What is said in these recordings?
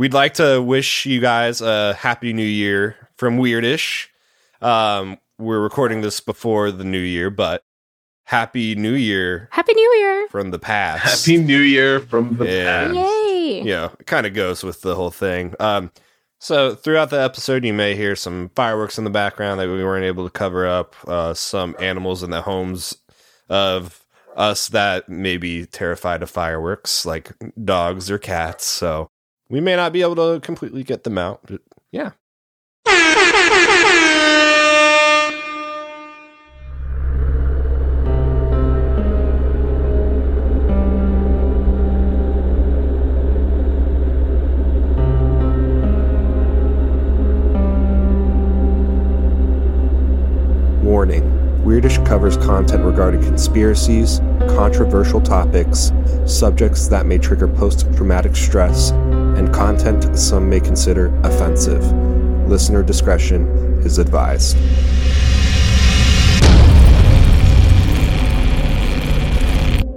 we'd like to wish you guys a happy new year from Weirdish. Um, we're recording this before the new year, but happy new year Happy New Year! from the past. Happy New Year from the Yeah. past. Yay! you know, it kind of goes with the whole thing. Um, so throughout the episode, you may hear some fireworks in the background that we weren't able to cover up. Uh, some animals in the homes of us that may be terrified of fireworks, like dogs or cats. So we may not be able to completely get them out. But yeah. Warning Weirdish covers content regarding conspiracies, controversial topics, subjects that may trigger post traumatic stress, and content some may consider offensive. Listener discretion is advised.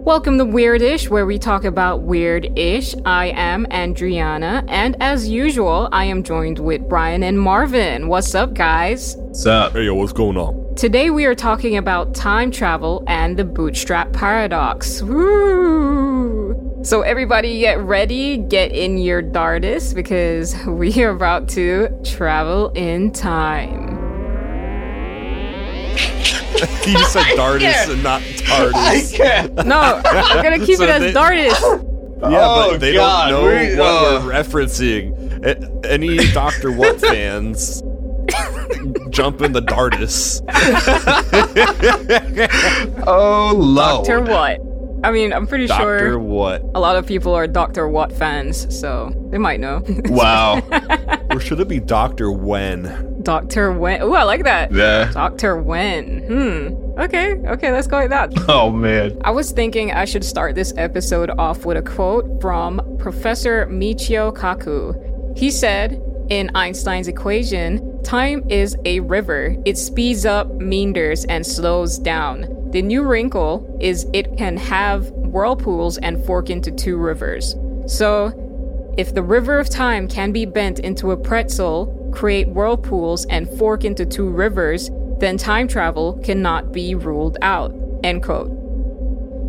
Welcome to Weirdish, where we talk about weird ish. I am Andriana, and as usual, I am joined with Brian and Marvin. What's up, guys? What's up? Hey, yo, what's going on? Today we are talking about time travel and the bootstrap paradox. Woo! So everybody get ready, get in your DARDIS because we are about to travel in time. He just said Dardis and not TARDIS. No, we're gonna keep So it as they- DARDIS. Yeah, Oh, but they God, don't know we- what uh. we're referencing. A- Any Doctor What fans jump in the Dardis. Oh, Lord. Doctor What? I mean, I'm pretty Doctor sure What? a lot of people are Doctor What fans, so they might know. Wow. Or should it be Doctor When? Doctor When. Oh, I like that. yeah. Doctor When. Hmm. Okay. Okay. Let's go with that. Oh, man. I was thinking I should start this episode off with a quote from Professor Michio Kaku. He said, in Einstein's equation, time is a river. It speeds up, meanders, and slows down. The new wrinkle is it can have whirlpools and fork into two rivers. So, if the river of time can be bent into a pretzel, create whirlpools, and fork into two rivers, then time travel cannot be ruled out. End quote.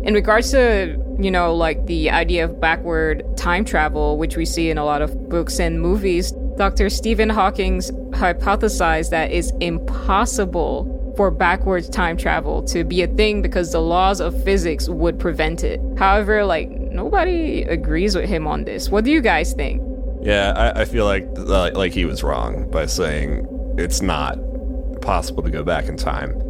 In regards to, you know, like the idea of backward time travel, which we see in a lot of books and movies, Dr. Stephen Hawking's hypothesized that it's impossible for backwards time travel to be a thing because the laws of physics would prevent it. However, like nobody agrees with him on this. What do you guys think? Yeah, I, I feel like uh, like he was wrong by saying it's not possible to go back in time.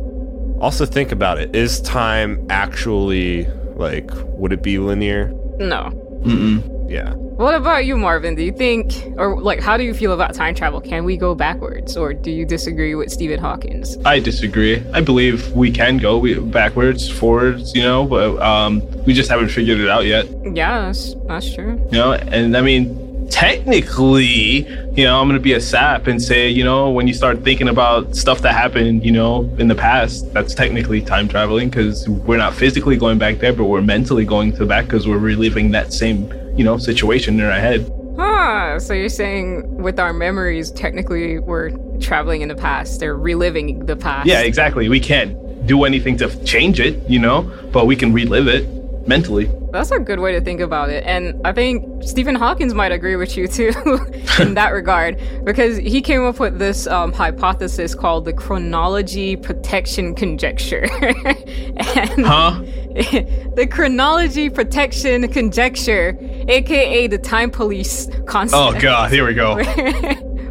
Also, think about it: is time actually like would it be linear? No. Mm-mm. Yeah, What about you, Marvin? Do you think, or like, how do you feel about time travel? Can we go backwards, or do you disagree with Stephen Hawkins? I disagree. I believe we can go we, backwards, forwards, you know, but um, we just haven't figured it out yet, Yeah, that's, that's true. you know. And I mean, technically, you know, I'm gonna be a sap and say, you know, when you start thinking about stuff that happened, you know, in the past, that's technically time traveling because we're not physically going back there, but we're mentally going to back because we're reliving that same, you know, situation in our head. Ah, so you're saying with our memories, technically we're traveling in the past, they're reliving the past. Yeah, exactly. We can't do anything to change it, you know, but we can relive it mentally. That's a good way to think about it. And I think Stephen Hawkins might agree with you too in that regard, because he came up with this um, hypothesis called the chronology protection conjecture. and Huh? the chronology protection conjecture, aka the time police concept. Oh god, here we go.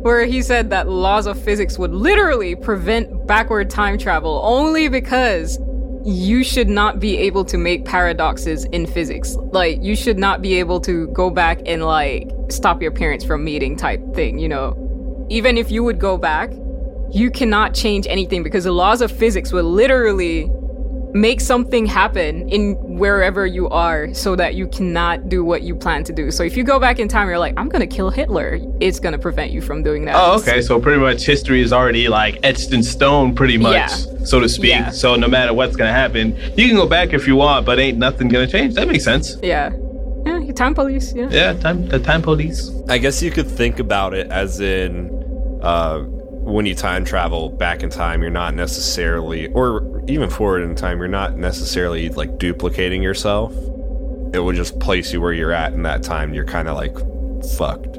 where he said that laws of physics would literally prevent backward time travel only because you should not be able to make paradoxes in physics. Like, you should not be able to go back and, like, stop your parents from meeting type thing, you know? Even if you would go back, you cannot change anything because the laws of physics will literally make something happen in wherever you are so that you cannot do what you plan to do. So if you go back in time, you're like, I'm gonna kill Hitler, it's gonna prevent you from doing that. Oh, okay. So pretty much history is already like etched in stone, pretty much, Yeah. so to speak. Yeah. So no matter what's gonna happen, you can go back if you want, but ain't nothing gonna change. That makes sense. Yeah. Yeah. Time police. Yeah. Yeah, time the time police. I guess you could think about it as in uh, when you time travel back in time, you're not necessarily, or even forward in time, you're not necessarily like duplicating yourself. It would just place you where you're at in that time. You're kind of like fucked.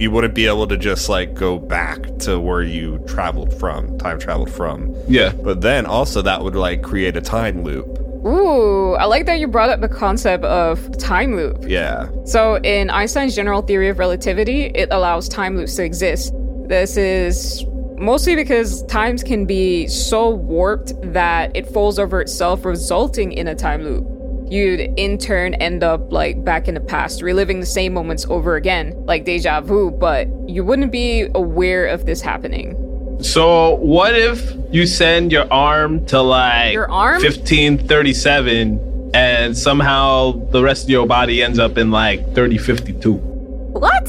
You wouldn't be able to just like go back to where you traveled from, time traveled from. Yeah. But then also that would like create a time loop. Ooh, I like that you brought up the concept of time loop. Yeah. So, in Einstein's general theory of relativity, it allows time loops to exist. This is mostly because times can be so warped that it falls over itself, resulting in a time loop. You'd in turn end up like back in the past, reliving the same moments over again, like deja vu, but you wouldn't be aware of this happening. So what if you send your arm to like Your arm? 1537 and somehow the rest of your body ends up in like 3052? What?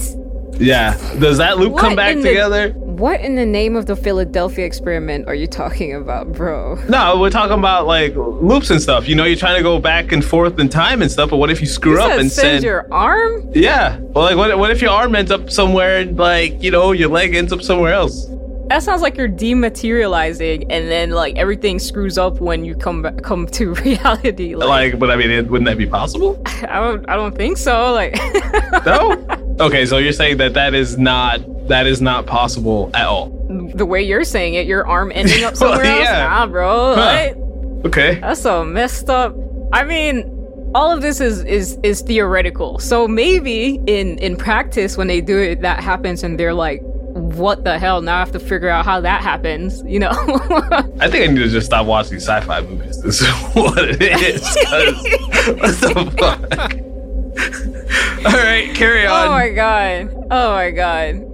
Yeah. Does that loop What come back together? What in the name of the Philadelphia experiment are you talking about, bro? No, we're talking about like loops and stuff. You know, you're trying to go back and forth in time and stuff, but what if you screw You up and send send your arm? Yeah. Well, like, what, what if your arm ends up somewhere, and, like, you know, your leg ends up somewhere else? That sounds like you're dematerializing, and then like everything screws up when you come back, come to reality. Like, Like, but I mean, it, wouldn't that be possible? I don't, I don't think so. Like, No. okay, so you're saying that that is not that is not possible at all. the way you're saying it, your arm ending up Well, somewhere else. yeah. Nah, bro. Huh. What? Okay. That's so messed up. I mean, all of this is is is theoretical. So maybe in in practice, when they do it, that happens, and they're like, "What the hell?" Now I have to figure out how that happens. You know? I think I need to just stop watching sci-fi movies. This is what it is. what the fuck? All right, carry oh on. oh my god. Oh my god.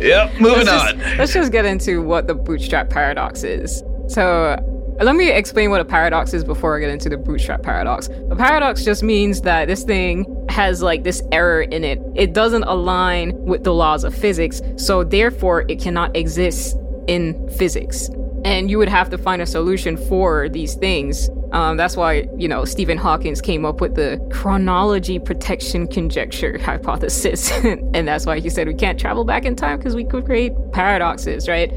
Yep, moving let's on. Let's just get into what the bootstrap paradox is. So, let me explain what a paradox is before I get into the bootstrap paradox. A paradox just means that this thing has like this error in it. It doesn't align with the laws of physics, so therefore it cannot exist in physics. And you would have to find a solution for these things. Um, that's why, you know, Stephen Hawkins came up with the chronology protection conjecture hypothesis. and that's why he said we can't travel back in time because we could create paradoxes, right?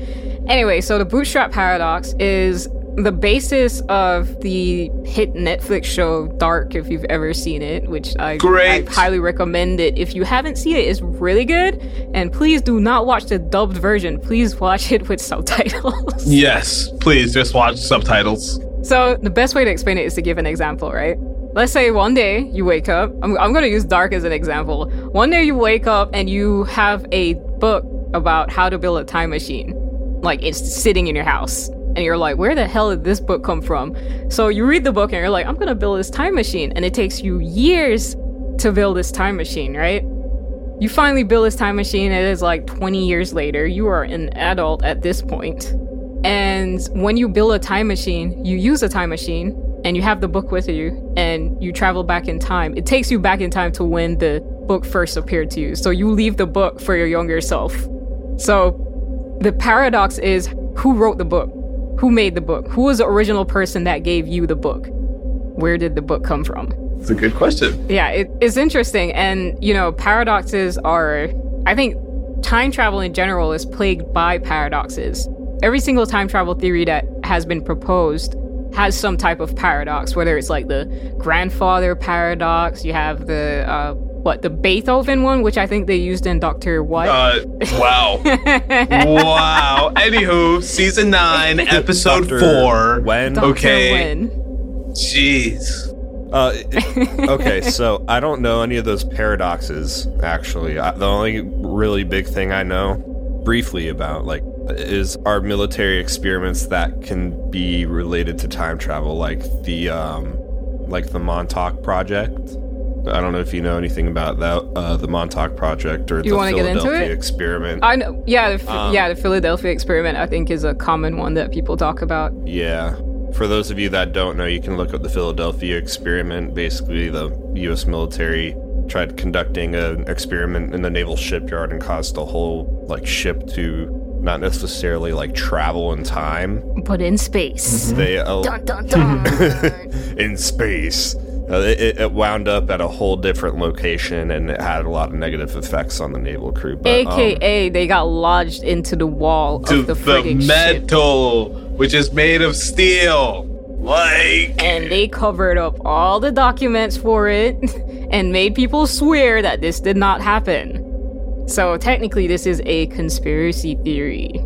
Anyway, so the bootstrap paradox is the basis of the hit Netflix show Dark, if you've ever seen it, which I, Great. I highly recommend it. If you haven't seen it, it's really good. And please do not watch the dubbed version. Please watch it with subtitles. Yes, please just watch subtitles. So the best way to explain it is to give an example, right? Let's say one day you wake up. I'm, I'm going to use Dark as an example. One day you wake up and you have a book about how to build a time machine. Like it's sitting in your house. And you're like, where the hell did this book come from? So you read the book and you're like, I'm to build this time machine. And it takes you years to build this time machine, right? You finally build this time machine. It is like 20 years later. You are an adult at this point. And when you build a time machine, you use a time machine and you have the book with you and you travel back in time. It takes you back in time to when the book first appeared to you. So you leave the book for your younger self. So the paradox is who wrote the book? Who made the book? Who was the original person that gave you the book? Where did the book come from? It's a good question. Yeah, it, it's interesting. And, you know, paradoxes are, I think time travel in general is plagued by paradoxes. Every single time travel theory that has been proposed has some type of paradox, whether it's like the grandfather paradox, you have the, uh, what, the Beethoven one, which I think they used in Doctor What? Uh, wow. wow. Anywho, season nine, episode Dr. four. When? Dr. okay. Wen. Jeez. Uh, it- okay, so I don't know any of those paradoxes. Actually, I, the only really big thing I know briefly about, like, is our military experiments that can be related to time travel, like the um, like the Montauk Project. I don't know if you know anything about that, uh, the Montauk Project or You the wanna get into Philadelphia it? experiment. I know, yeah, the, Um, yeah, the Philadelphia experiment I think is a common one that people talk about. Yeah. For those of you that don't know, you can look up the Philadelphia experiment. Basically, the U.S. military tried conducting an experiment in the naval shipyard and caused the whole like ship to not necessarily like travel in time. But in space. They al- Dun, dun, dun. in space. Uh, it, it wound up at a whole different location, and it had a lot of negative effects on the naval crew. But, um, AKA, they got lodged into the wall to of the the friggin' ship. metal, which is made of steel. Like and they covered up all the documents for it and made people swear that this did not happen. So technically, this is a conspiracy theory.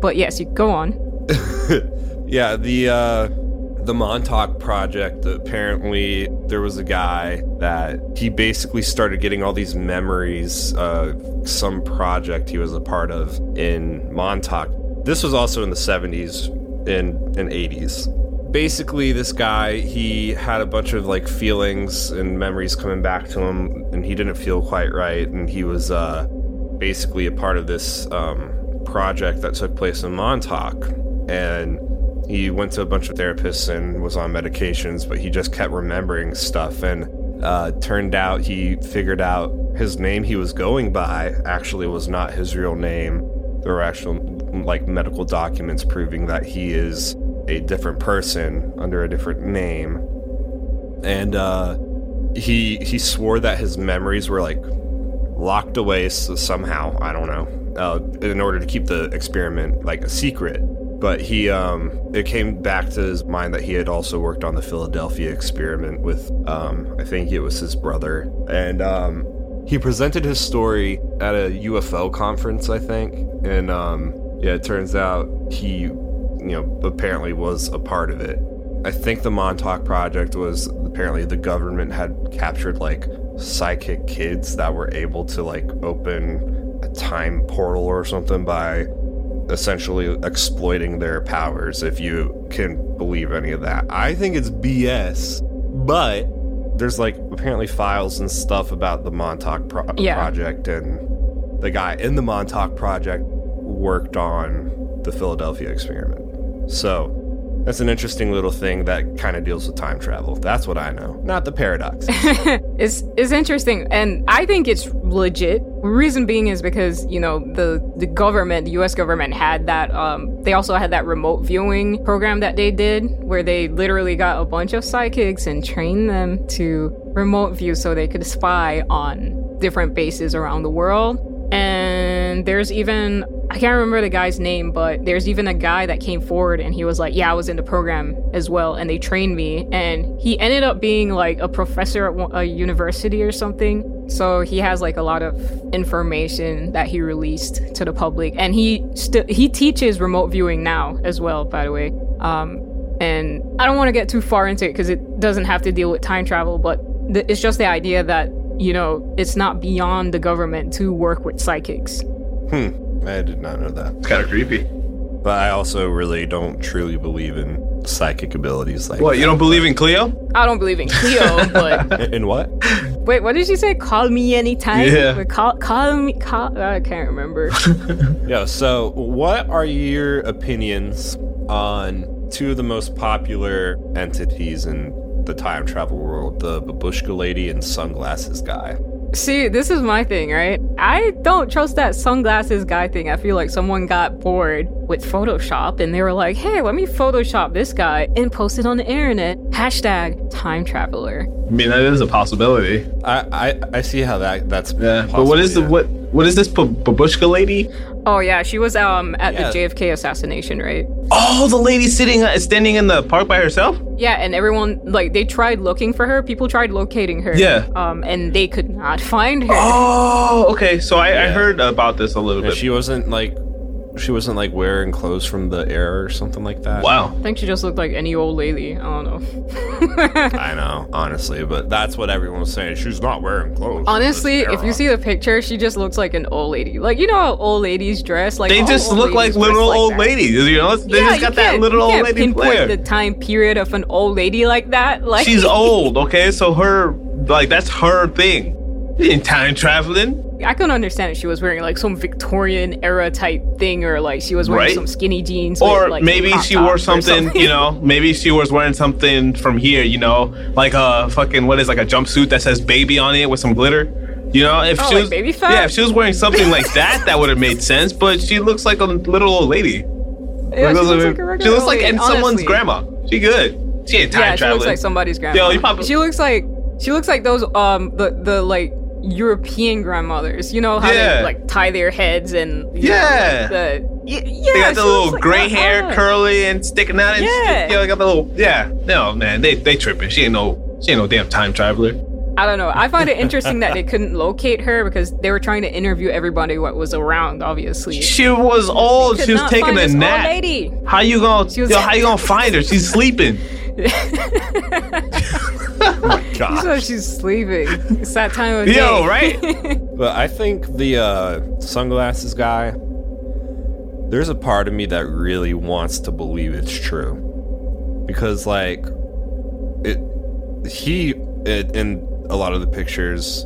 But yes, you go on. Yeah, the uh the Montauk project apparently there was a guy that he basically started getting all these memories of some project he was a part of in Montauk. This was also in the 70s and, and 80s. Basically, this guy, he had a bunch of like feelings and memories coming back to him, and he didn't feel quite right. And he was uh, basically a part of this um, project that took place in Montauk. And he went to a bunch of therapists and was on medications, but he just kept remembering stuff. And uh, turned out he figured out his name he was going by actually was not his real name. There were actual like medical documents proving that he is a different person under a different name. And uh, he he swore that his memories were like locked away somehow. I don't know. Uh, in order to keep the experiment like a secret but he um it came back to his mind that he had also worked on the Philadelphia experiment with um I think it was his brother. And um he presented his story at a UFO conference I think. And um yeah it turns out he you know apparently was a part of it. I think the Montauk project was apparently the government had captured like psychic kids that were able to like open a time portal or something by essentially exploiting their powers, if you can believe any of that. I think it's BS, but there's like apparently files and stuff about the Montauk pro- Yeah. project, and the guy in the Montauk project worked on the Philadelphia experiment. So that's an interesting little thing that kind of deals with time travel. That's what I know, not the paradox. It's it's interesting, and I think it's legit. Reason being is because you know the the government, the U.S. government had that. Um, they also had that remote viewing program that they did, where they literally got a bunch of psychics and trained them to remote view so they could spy on different bases around the world. And there's even I can't remember the guy's name, but there's even a guy that came forward and he was like, "Yeah, I was in the program as well, and they trained me." And he ended up being like a professor at a university or something. So he has like a lot of information that he released to the public, and he still he teaches remote viewing now as well. By the way, um, and I don't want to get too far into it because it doesn't have to deal with time travel, but th- it's just the idea that you know it's not beyond the government to work with psychics. hmm, I did not know that. it's kind of creepy. But I also really don't truly believe in psychic abilities like What you don't believe in Cleo? I don't believe in Cleo, but In, in what? wait, what did she say? Call me anytime. Yeah. Or Call, call me. Call. I can't remember. Yeah, so what are your opinions on two of the most popular entities in the time travel world, the babushka lady and sunglasses guy? See, this is my thing, right? I don't trust that sunglasses guy thing. I feel like someone got bored with Photoshop and they were like, hey, let me Photoshop this guy and post it on the internet. Hashtag time traveler. I mean, that is a possibility. I I, I see how that that's Yeah, but what is the what? What is this b- babushka lady? Oh, yeah, she was um at Yeah. the JFK assassination, right? Oh, the lady sitting uh, standing in the park by herself. Yeah, and everyone, like, they tried looking for her. People tried locating her. Yeah. Um, and they could not find her. Oh, okay. So I, I heard about this a little And bit. she wasn't like she wasn't like wearing clothes from the era or something like that. wow. I think she just looked like any old lady. I don't know. I know, honestly, but that's what everyone was saying. She's not wearing clothes. from this Honestly, if era. you see the picture, she just looks like an old lady. Like you know how old ladies dress. Like They all just old look like ladies dress little like old that. ladies. You know, they yeah, just you got that can't- little you old can't lady pinpoint flair. the time period of an old lady like that. Like She's old, okay? So her, like, that's her thing. She ain't time traveling. I couldn't understand if she was wearing like some Victorian era type thing, or like she was wearing Right. some skinny jeans, Or with, like, maybe she wore or something, you know, maybe she was wearing something from here, you know, like a fucking, what is like a jumpsuit that says baby on it with some glitter. You know, if Oh, she like was, baby fat? yeah, if she was wearing something like that, that would have made sense. But she looks like a little old lady. Yeah, she looks like a she looks like and someone's grandma. She good. She ain't time yeah, she looks like somebody's grandma. Yo, you probably- She looks like she looks like those um the the like European grandmothers. You know how Yeah. they like tie their heads and you know, Yeah. like, the y- yeah. they got the she little like gray that. hair, curly and sticking out. And Yeah. yeah, they got the little yeah. No man, they they tripping. She ain't no she ain't no damn time traveler. I don't know. I find it interesting that they couldn't locate her because they were trying to interview everybody what was around. Obviously, She was old. Could She was taking a nap. lady. How you gonna She was- yo, how you gonna find her? She's sleeping. Oh my god. So she's sleeping. It's that time of day. Yo, right? But I think the uh, sunglasses guy, there's a part of me that really wants to believe it's true. Because, like, it, he, it, in a lot of the pictures,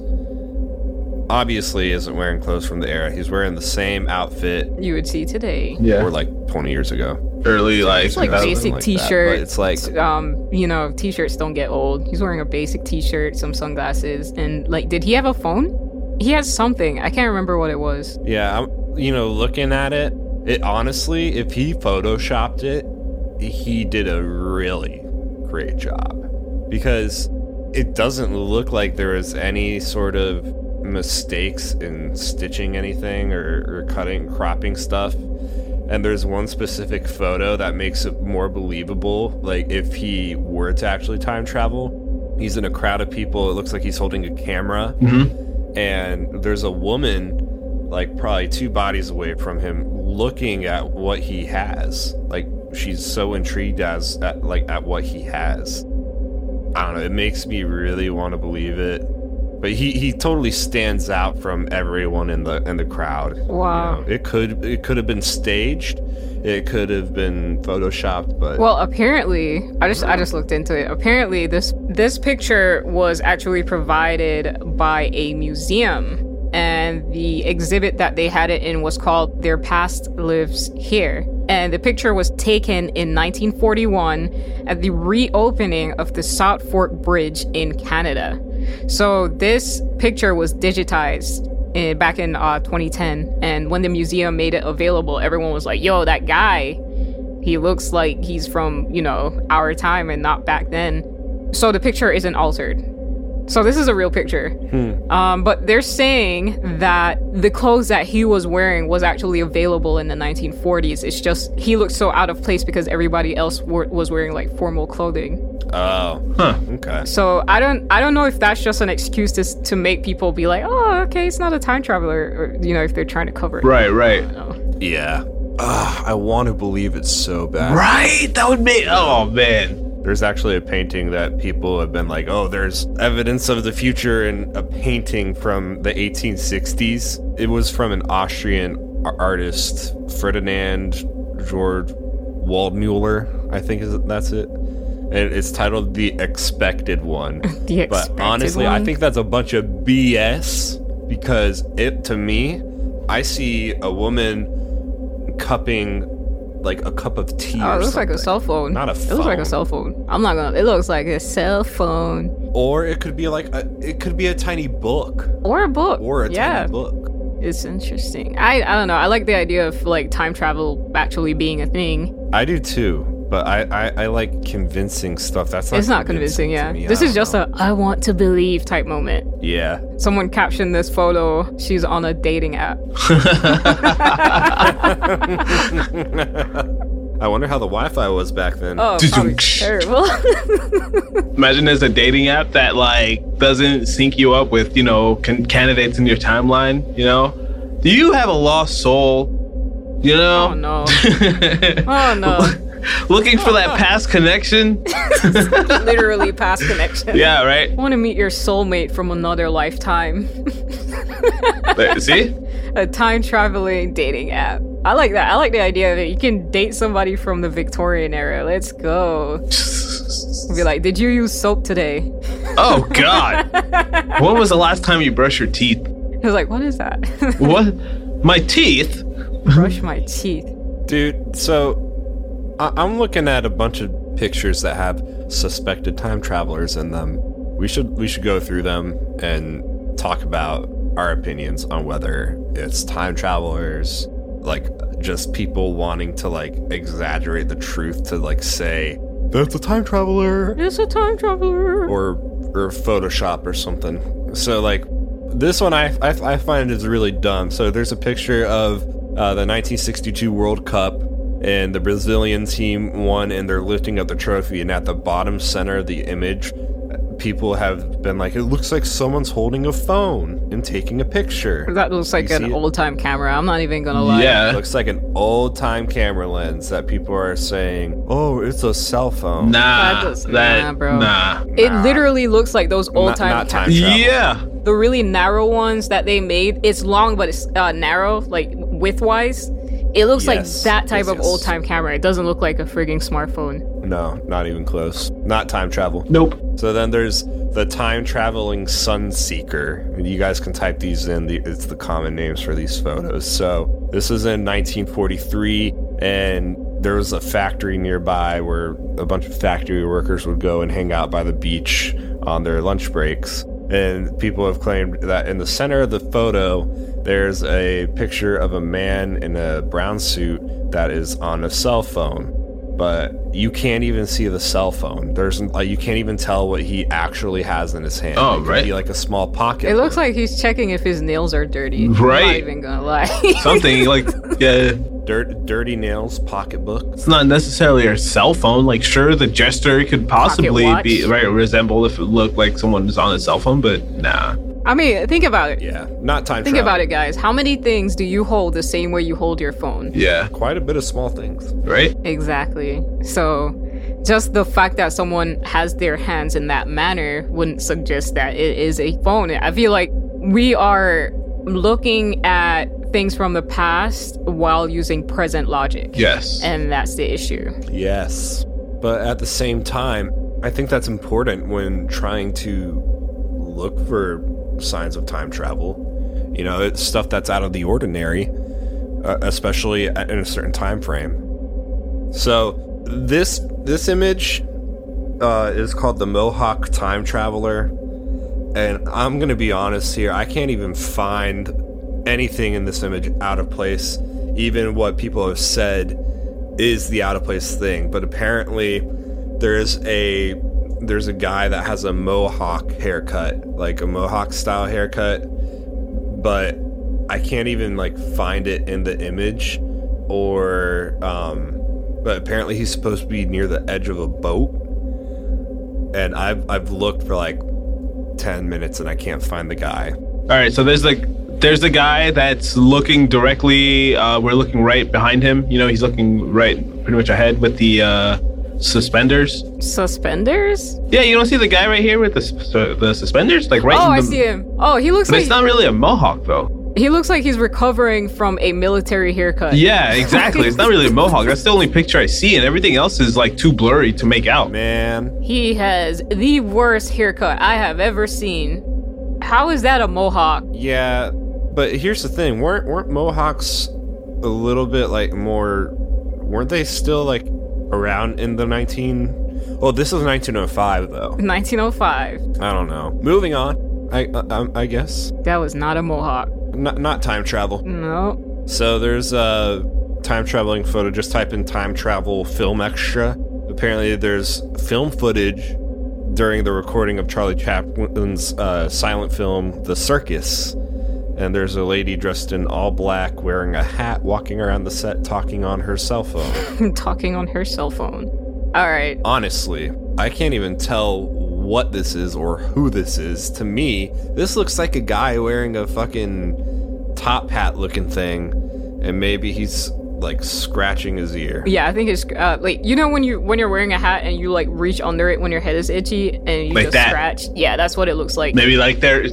obviously isn't wearing clothes from the era. He's wearing the same outfit you would see today. or like 20 years ago. Early like, It's like 2000, basic like t-shirt. but it's like- um, you know, t-shirts don't get old. He's wearing a basic t-shirt, some sunglasses, and like, did he have a phone? He has something. I can't remember what it was. Yeah, I'm, you know, looking at it, it honestly, if he photoshopped it, he did a really great job because it doesn't look like there was any sort of mistakes in stitching anything or, or cutting, cropping stuff. And there's one specific photo that makes it more believable. Like if he were to actually time travel, he's in a crowd of people. It looks like he's holding a camera mm-hmm. and there's a woman like probably two bodies away from him looking at what he has like she's so intrigued as at like at what he has i don't know it makes me really want to believe it but he he totally stands out from everyone in the in the crowd you Wow. know. it could it could have been staged it could have been photoshopped but Well, apparently, I just I just looked into it. Apparently, this this picture was actually provided by a museum, and the exhibit that they had it in was called "Their Past Lives Here." And the picture was taken in 1941 at the reopening of the South Fork Bridge in Canada. So this picture was digitized in, back in uh, 2010, and when the museum made it available, everyone was like, "Yo, that guy." he looks like he's from you know our time and not back then so the picture isn't altered so this is a real picture um, but they're saying that the clothes that he was wearing was actually available in the 1940s it's just he looked so out of place because everybody else were, was wearing like formal clothing oh Huh. okay so i don't i don't know if that's just an excuse to, to make people be like oh okay it's not a time traveler or you know if they're trying to cover it Right, right. I don't know. yeah Ugh, i want to believe it's so bad Right? That would make oh man. There's actually a painting that people have been like, oh, there's evidence of the future in a painting from the 1860s. It was from an Austrian artist, Ferdinand Georg Waldmuller, I think is that's it. And it's titled The Expected One. The Expected but honestly, I think that's a bunch of BS because it to me, I see a woman cupping like a cup of tea. Oh, it looks like a cell phone. Not a It looks like a cell phone. I'm not gonna. It looks like a cell phone Or it could be like a, it could be a tiny book or a book. or a yeah, tiny book. it's interesting. I I don't know. I like the idea of like time travel actually being a thing. I do too, but I I, I like convincing stuff. That's not it's not convincing. Yeah, me. this I is just know. a I want to believe type moment. yeah. Someone captioned this photo. She's on a dating app. I wonder how the Wi-Fi was back then. Oh, probably terrible. Imagine there's a dating app that like doesn't sync you up with you know can- candidates in your timeline. You know, do you have a lost soul? You know. oh no. Oh no. Looking for that past connection. Literally past connection. Yeah, right. I want to meet your soulmate from another lifetime. There, See, a time traveling dating app. I like that. I like the idea that you can date somebody from the Victorian era. Let's go. Be like, did you use soap today? oh God, when was the last time you brushed your teeth? I was like, what is that? What? My teeth? Brush my teeth. Dude, so I- I'm looking at a bunch of pictures that have suspected time travelers in them. We should we should go through them and talk about our opinions on whether it's time travelers, like just people wanting to like exaggerate the truth to like say that's a time traveler It's a time traveler. or or Photoshop or something. So like this one, I I, I find is really dumb. So there's a picture of uh, the 1962 World Cup, and the Brazilian team won, and they're lifting up the trophy. And at the bottom center of the image, people have been like, it looks like someone's holding a phone and taking a picture. That looks like You an old time camera. I'm not even gonna lie. Yeah. It looks like an old time camera lens that people are saying, oh, it's a cell phone. Nah, That does- that, nah, bro. Nah. It Nah. literally looks like those old time. not time cameras. Yeah. The really narrow ones that they made. It's long, but it's uh, narrow, like width wise. It looks Yes. like that type Yes, of yes. old time camera. It doesn't look like a frigging smartphone. No, not even close. Not time travel. Nope. So then there's the time traveling sun seeker. And you guys can type these in. It's the common names for these photos. So this is in 1943, and there was a factory nearby where a bunch of factory workers would go and hang out by the beach on their lunch breaks. And people have claimed that in the center of the photo, there's a picture of a man in a brown suit that is on a cell phone but you can't even see the cell phone. There's like you can't even tell what he actually has in his hand. Oh, it could right. Be like a small pocket. It looks like he's checking if his nails are dirty. I'm not even gonna lie. Something like yeah. dirt, dirty nails pocketbook. It's not necessarily a cell phone. Like, sure, the gesture could possibly be right resemble if it looked like someone was on a cell phone, but nah. I mean, think about it. Yeah, not time. Think travel. about it, guys. How many things do you hold the same way you hold your phone? Yeah. Quite a bit of small things. Right. Exactly. So, just the fact that someone has their hands in that manner wouldn't suggest that it is a phone. I feel like we are looking at things from the past while using present logic. Yes. And that's the issue. Yes, but at the same time, I think that's important when trying to look for signs of time travel. You know, it's stuff that's out of the ordinary, uh, especially in a certain time frame. So this this image uh, is called the Mohawk Time Traveler, and I'm gonna be honest here. I can't even find anything in this image out of place. Even what people have said is the out of place thing, but apparently there's a there's a guy that has a mohawk haircut, like a mohawk style haircut, but I can't even like find it in the image or um but apparently he's supposed to be near the edge of a boat. And I've I've looked for like 10 minutes and I can't find the guy. All right. So there's like there's the guy that's looking directly. Uh, we're looking right behind him. You know, he's looking right, pretty much ahead with the uh, suspenders. Suspenders? Yeah, you don't see the guy right here with the uh, the suspenders, like right. oh, in I the- see him. Oh, he looks But like it's not really a mohawk though. he looks like he's recovering from a military haircut. Yeah, exactly. it's not really a mohawk. That's the only picture I see, and everything else is like too blurry to make out. Man, He has the worst haircut I have ever seen. How is that a mohawk? yeah, but here's the thing. Weren't weren't mohawks a little bit like more weren't they still like around in the 19 Well, this is 1905 though. 1905. I don't know. Moving on. I I, I guess That was not a mohawk. not not time travel. No. So there's a time traveling photo. Just type in time travel film extra. Apparently, there's film footage during the recording of Charlie Chaplin's uh, silent film The Circus. And there's a lady dressed in all black wearing a hat walking around the set talking on her cell phone. Talking on her cell phone. All right. Honestly, I can't even tell what this is or who this is. To me, this looks like a guy wearing a fucking top hat looking thing, and maybe he's like scratching his ear. Yeah, I think it's uh, like you know when you when you're wearing a hat and you like reach under it when your head is itchy and you Like just that. scratch. Yeah, that's what it looks like. Maybe like they're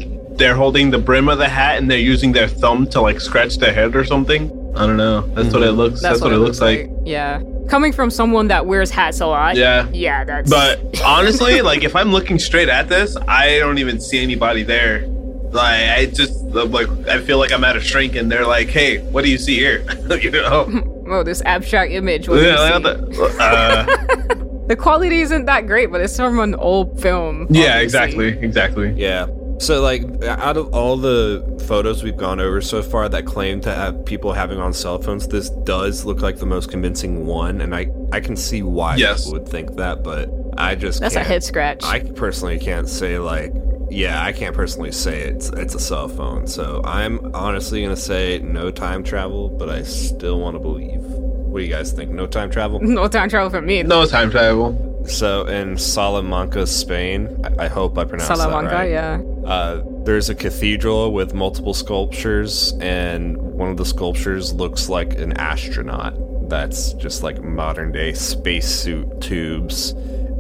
they're holding the brim of the hat and they're using their thumb to like scratch their head or something. I don't know. That's what it looks. That's, what, it looks like. Yeah. Coming from someone that wears hats a lot. Yeah. Yeah, that's. But honestly, like if I'm looking straight at this, I don't even see anybody there. Like I just I'm like I feel like I'm at a shrink and they're like, "Hey, what do you see here?" you know? oh, this abstract image. What do you Yeah, see? the- uh, The quality isn't that great, but it's from an old film. yeah, obviously. exactly, exactly. Yeah. So, like, out of all the photos we've gone over so far that claim to have people having on cell phones, this does look like the most convincing one, and I I can see why Yes. people would think that, but I just That's a can't- head scratch. I personally can't say like, yeah, I can't personally say it's it's a cell phone. So I'm honestly gonna say no time travel, but I still want to believe. What do you guys think? No time travel? no time travel for me. No time travel. So in Salamanca, Spain, I, I hope I pronounced Salamanca, that right. yeah. Uh, there's a cathedral with multiple sculptures, and one of the sculptures looks like an astronaut. That's just like modern day spacesuit tubes,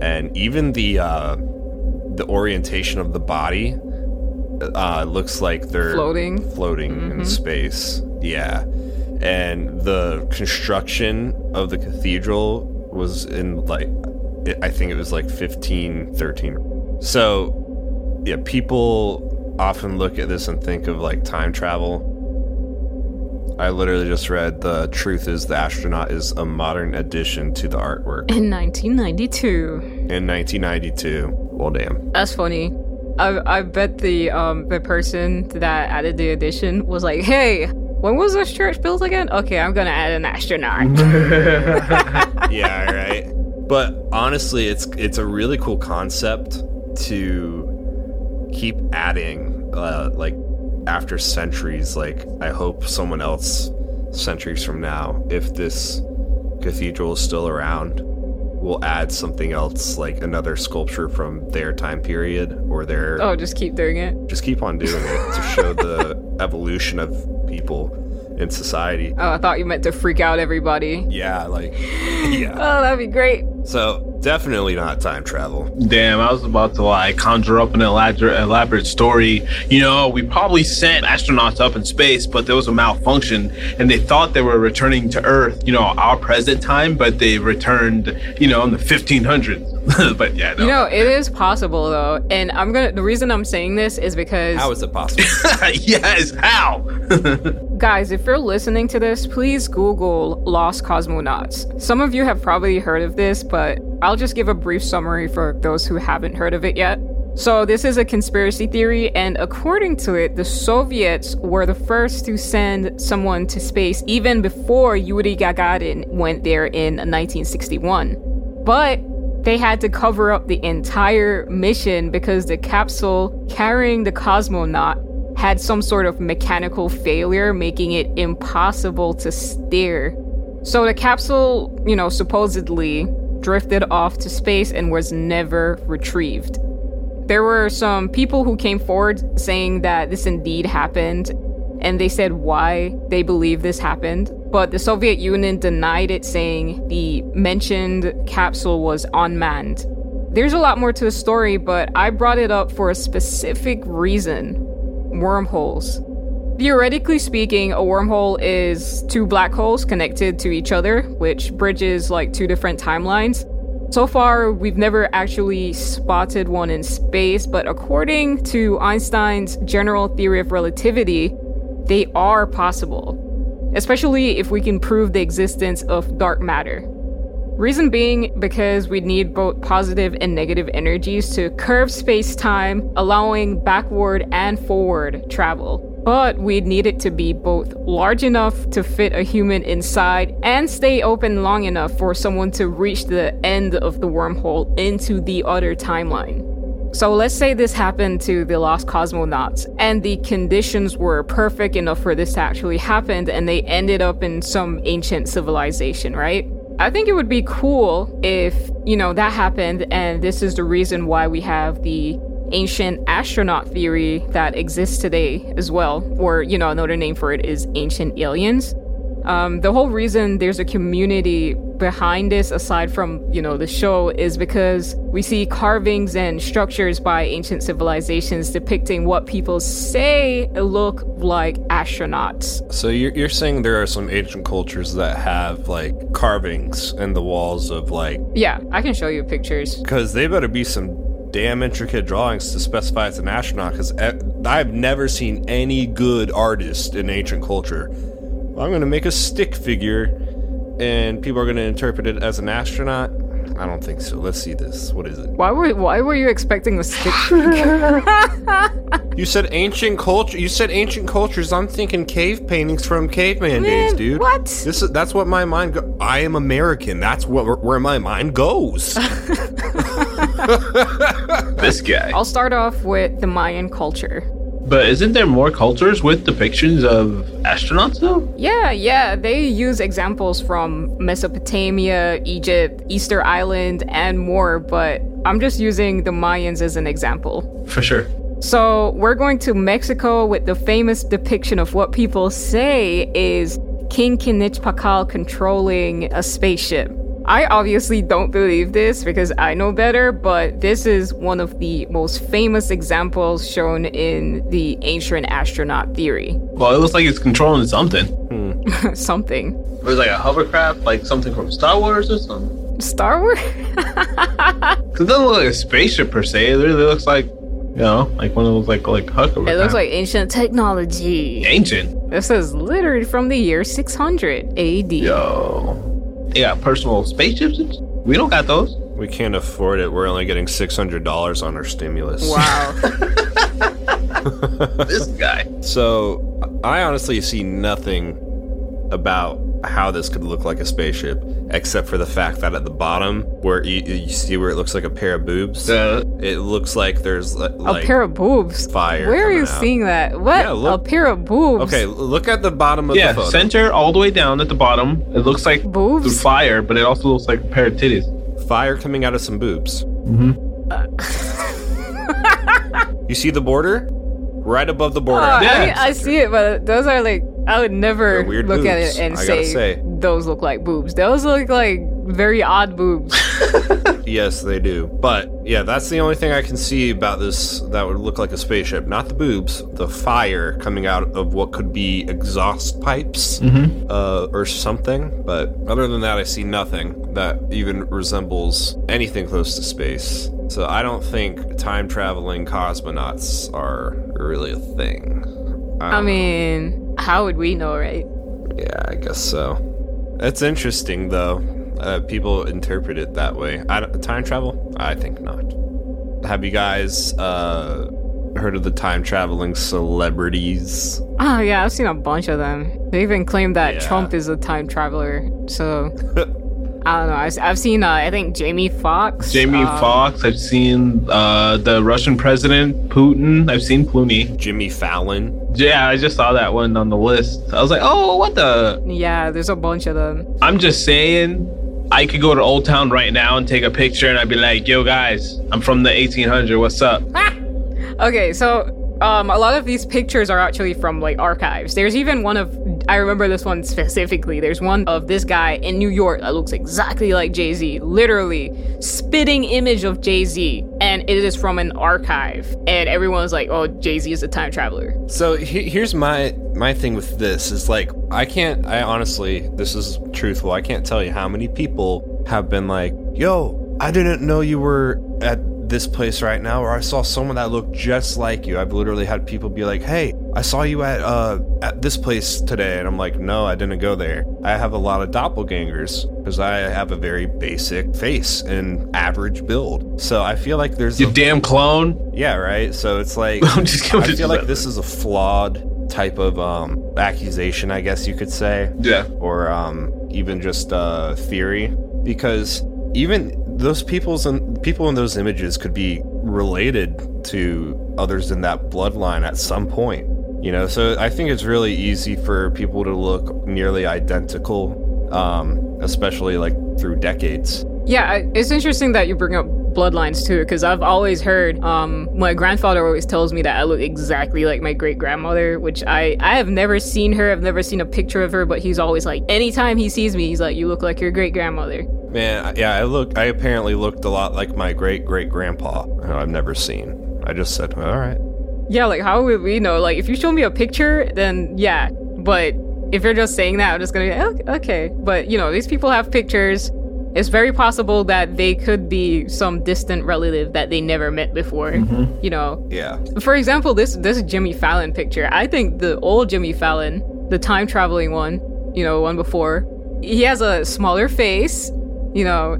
and even the uh, the orientation of the body uh, looks like they're Floating. floating in space. Yeah, and the construction of the cathedral was in like it, I think it was like 15, 13. So yeah, people often look at this and think of like time travel. I literally just read the truth is the astronaut is a modern addition to the artwork In 1992. in 1992. Well, damn. That's funny. I I bet the um the person that added the addition was like, "Hey, when was this church built again? Okay, I'm gonna add an astronaut." yeah, right. But honestly, it's it's a really cool concept to keep adding. Uh, like after centuries, like I hope someone else centuries from now, if this cathedral is still around, will add something else, like another sculpture from their time period or their. oh, just keep doing it. Just keep on doing it to show the evolution of people in society. Oh, I thought you meant to freak out everybody. Yeah, like yeah. Oh, that'd be great. So definitely not time travel. Damn, I was about to like conjure up an elaborate, elaborate story. You know, we probably sent astronauts up in space, but there was a malfunction, and they thought they were returning to Earth. You know, our present time, but they returned. You know, in the 1500s. but yeah, no. You know, it is possible though, and I'm gonna. The reason I'm saying this is because How is it possible? yes, how? Guys, if you're listening to this, please Google Lost Cosmonauts. Some of you have probably heard of this, but I'll just give a brief summary for those who haven't heard of it yet. So, this is a conspiracy theory, and according to it, the Soviets were the first to send someone to space even before Yuri Gagarin went there in 1961. But they had to cover up the entire mission because the capsule carrying the cosmonaut had some sort of mechanical failure, making it impossible to steer. So the capsule, you know, supposedly drifted off to space and was never retrieved. There were some people who came forward saying that this indeed happened, and they said why they believe this happened. But the Soviet Union denied it, saying the mentioned capsule was unmanned. There's a lot more to the story, but I brought it up for a specific reason wormholes. Theoretically speaking, a wormhole is two black holes connected to each other, which bridges like two different timelines. So far, we've never actually spotted one in space, but according to Einstein's general theory of relativity, they are possible, especially if we can prove the existence of dark matter. Reason being because we need both positive and negative energies to curve space time, allowing backward and forward travel. But we'd need it to be both large enough to fit a human inside and stay open long enough for someone to reach the end of the wormhole into the other timeline. So let's say this happened to the lost cosmonauts and the conditions were perfect enough for this to actually happen and they ended up in some ancient civilization, right? I think it would be cool if, you know, that happened and this is the reason why we have the ancient astronaut theory that exists today as well, or, you know, another name for it is ancient aliens. Um, the whole reason there's a community behind this, aside from you know the show, is because we see carvings and structures by ancient civilizations depicting what people say look like astronauts. so you're, you're saying there are some ancient cultures that have like carvings in the walls of like Yeah, I can show you pictures. because they better be some damn intricate drawings to specify it's an astronaut because i've never seen any good artist in ancient culture i'm going to make a stick figure and people are going to interpret it as an astronaut I don't think so. Let's see this. What is it? Why were Why were you expecting a stick? Figure? you said ancient culture. You said ancient cultures. I'm thinking cave paintings from caveman days, dude. what? This is that's what my mind. Go- I am American. That's what where my mind goes. This guy. I'll start off with the Mayan culture. But isn't there more cultures with depictions of astronauts though? Yeah, yeah, they use examples from Mesopotamia, Egypt, Easter Island, and more, but I'm just using the Mayans as an example. For sure. So we're going to Mexico with the famous depiction of what people say is King Kinich Pakal controlling a spaceship. I obviously don't believe this because I know better, but this is one of the most famous examples shown in the ancient astronaut theory. Well, it looks like it's controlling something. Something. It was like a hovercraft, like something from Star Wars or something. Star Wars? It doesn't look like a spaceship per se. It really looks like, you know, like one of those like like hovercraft. It looks like ancient technology. ancient. This is literally from the year 600 AD. Yo, they got personal spaceships. We don't got those. we can't afford it. We're only getting six hundred dollars on our stimulus. Wow. this guy. So I honestly see nothing about how this could look like a spaceship, except for the fact that at the bottom, where you, you see where it looks like a pair of boobs, Uh, it looks like there's li- a like pair of boobs. fire Where are you out. seeing that? What? Yeah, look- a pair of boobs. Okay, look at the bottom of yeah, the photo. center all the way down at the bottom. It looks like Boobs? fire, but it also looks like a pair of titties. Fire coming out of some boobs. Mm-hmm. you see the border? Right above the border. Oh, I, Yeah. mean, I see it, but those are like I would never They're weird look at it and say, say. those look like boobs. Those look like very odd boobs. Yes, they do. But yeah, that's the only thing I can see about this that would look like a spaceship. Not the boobs, the fire coming out of what could be exhaust pipes uh, or something. But other than that, I see nothing that even resembles anything close to space. So I don't think time traveling cosmonauts are really a thing. I don't know. mean, how would we know, right? Yeah, I guess so. It's interesting though. Uh, people interpret it that way. I time travel? I think not. Have you guys uh, heard of the time traveling celebrities? Oh yeah, I've seen a bunch of them. They even claim that Yeah. Trump is a time traveler. So I don't know. I've, I've seen. Uh, I think Jamie Foxx. Jamie um, Foxx. I've seen uh, the Russian president Putin. I've seen Clooney. Jimmy Fallon. Yeah, I just saw that one on the list. I was like, oh, what the? Yeah, there's a bunch of them. I'm just saying, I could go to Old Town right now and take a picture, and I'd be like, yo, guys, I'm from the 1800. What's up? Okay, so um, a lot of these pictures are actually from like archives. There's even one of I remember this one specifically. There's one of this guy in New York that looks exactly like Jay Z, literally spitting image of Jay Z, and it is from an archive. And everyone's like, "Oh, Jay Z is a time traveler." So he- here's my my thing with this is like I can't I honestly this is truthful I can't tell you how many people have been like yo I didn't know you were at this place right now or I saw someone that looked just like you I've literally had people be like hey I saw you at uh at this place today and I'm like no I didn't go there I have a lot of doppelgangers because I have a very basic face and average build so I feel like there's You a, damn clone. yeah right so it's like I'm just kidding. I feel like this is a flawed type of um, accusation, I guess you could say, Yeah. or um, even just uh, theory, because even those people's and people in those images could be related to others in that bloodline at some point. You know, so I think it's really easy for people to look nearly identical, um, especially like through decades. Yeah, it's interesting that you bring up bloodlines too, because I've always heard um, my grandfather always tells me that I look exactly like my great grandmother, which I I have never seen her. I've never seen a picture of her, but he's always like, anytime he sees me, he's like, "You look like your great grandmother." Man, yeah, I look. I apparently looked a lot like my great great grandpa, who I've never seen. I just said, all right. Yeah, like how would we know? Like if you show me a picture, then yeah. But if you're just saying that, I'm just gonna be "Okay, okay. But you know, these people have pictures. It's very possible that they could be some distant relative that they never met before. Mm-hmm. You know, Yeah. for example, this this Jimmy Fallon picture. I think the old Jimmy Fallon, the time traveling one, you know, one before, he has a smaller face. You know,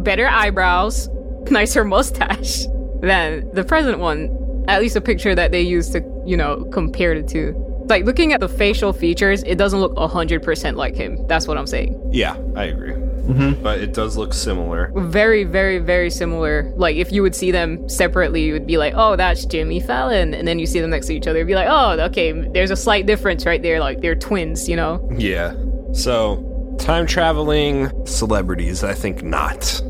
better eyebrows, nicer mustache than the present one. At least a picture that they used to, you know, compare the two Like looking at the facial features, it doesn't look 100% like him. That's what I'm saying. Yeah, I agree. Mm-hmm. But it does look similar. Very, very, very similar. Like if you would see them separately, you would be like, "Oh, that's Jimmy Fallon," and then you see them next to each other, you'd be like, "Oh, okay, there's a slight difference right there. Like they're twins, you know." Yeah. So, time traveling celebrities, I think not.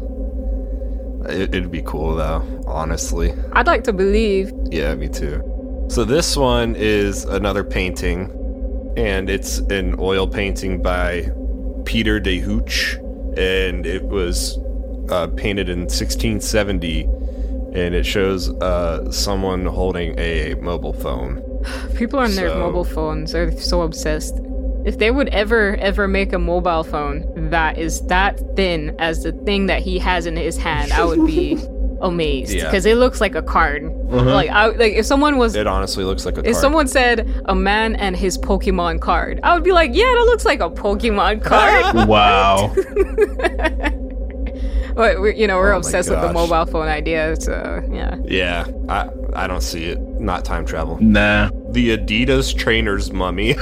It, it'd be cool though, honestly. I'd like to believe. Yeah, me too. So this one is another painting, and it's an oil painting by Pieter de Hooch, and it was uh, painted in 1670, and it shows uh, someone holding a mobile phone. People on their mobile phones are so obsessed. If they would ever, ever make a mobile phone that is that thin as the thing that he has in his hand, I would be amazed Yeah. because it looks like a card. Uh-huh. Like, I, like if someone was It honestly looks like a If card. someone said a man and his Pokemon card, I would be like, yeah, that looks like a Pokemon card. Wow. but we're, you know, we're Oh my obsessed with the mobile phone idea, so yeah. yeah, I I don't see it. Not time travel. nah. The Adidas trainer's mummy.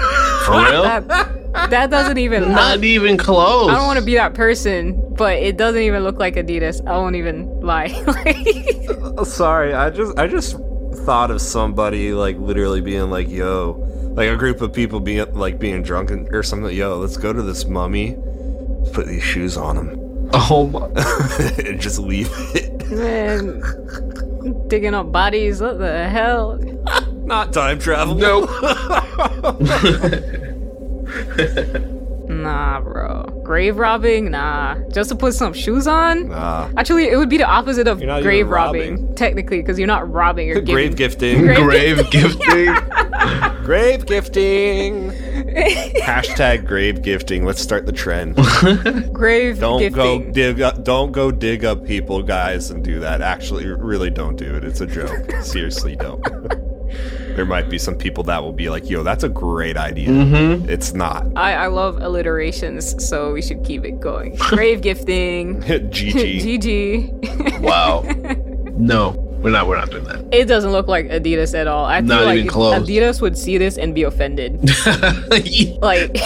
For real? That that doesn't even. Not even close. I don't want to be that person, but it doesn't even look like Adidas. I won't even lie. Sorry, I just I just thought of somebody like literally being like, "Yo," like a group of people being like being drunk and, or something. Yo, let's go to this mummy, put these shoes on him, Oh my. and just leave it. Man, digging up bodies. What the hell? Not time travel. Nope. Nah, bro. Grave robbing? Nah. Just to put some shoes on? Nah. Actually, it would be the opposite of grave robbing, robbing. technically, because you're not robbing. You're Grave gifting. Grave- Grave gifting. grave gifting. Hashtag grave gifting. Let's start the trend. grave Don't gifting. go dig up. Don't go dig up people, guys, and do that. Actually, really, don't do it. It's a joke. Seriously, don't. There might be some people that will be like, "Yo, that's a great idea." Mm-hmm. It's not. I, I love alliterations, so we should keep it going. Grave gifting. GG. GG. Wow. No, we're not. We're not doing that. It doesn't look like Adidas at all. I Not feel like close. Adidas would see this and be offended. Like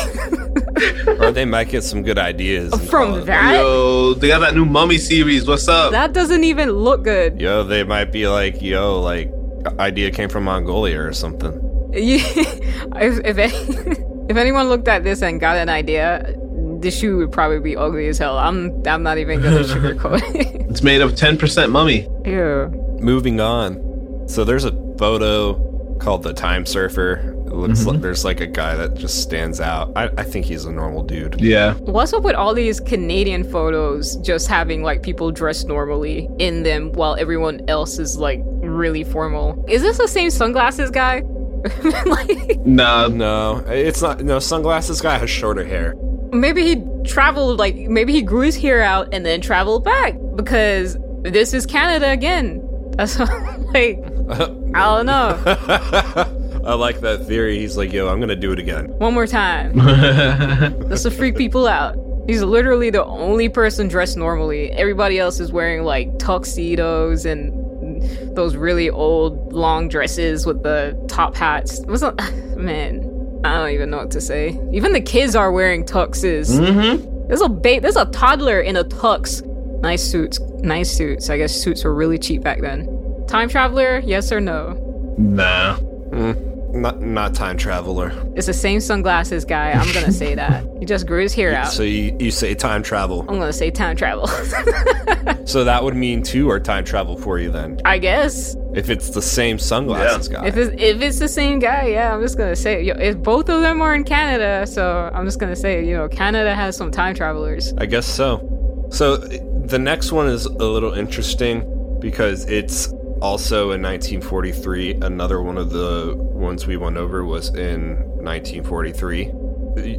or they might get some good ideas from that, Yo, they got that new Mummy series. What's up? that doesn't even look good. Yo, they might be like, "Yo, like idea came from Mongolia or something." You- if if, if anyone looked at this and got an idea, the shoe would probably be ugly as hell. I'm I'm not even gonna sugarcoat it. It's made of 10% Mummy. Ew. Moving on. So there's a photo called the Time Surfer. It looks mm-hmm. like there's like a guy that just stands out. I, I think he's a normal dude. Yeah. What's up with all these Canadian photos just having like people dressed normally in them while everyone else is like really formal? Is this the same sunglasses guy? like, Nah. No, it's not. No, sunglasses guy has shorter hair. maybe he traveled like maybe he grew his hair out and then traveled back because this is Canada again. That's like I don't know. I like that theory. He's like, yo, I'm gonna do it again. One more time. Just to freak people out. He's literally the only person dressed normally. Everybody else is wearing like tuxedos and those really old long dresses with the top hats. What's up? Man, I don't even know what to say. Even the kids are wearing tuxes. mm-hmm. There's a ba- there's a toddler in a tux. Nice suits. Nice suits. I guess suits were really cheap back then. Time traveler, yes or no? Nah. Not not time traveler. It's the same sunglasses guy. I'm gonna say that. He just grew his hair out. So you, you say time travel. I'm gonna say time travel. So that would mean two are time travel for you then. I guess If it's the same sunglasses guy. if it's if it's the same guy, yeah, I'm just gonna say yo, if both of them are in Canada, so I'm just gonna say you know Canada has some time travelers. I guess so. So the next one is a little interesting because it's also in 1943. Another one of the ones we went over was in 1943.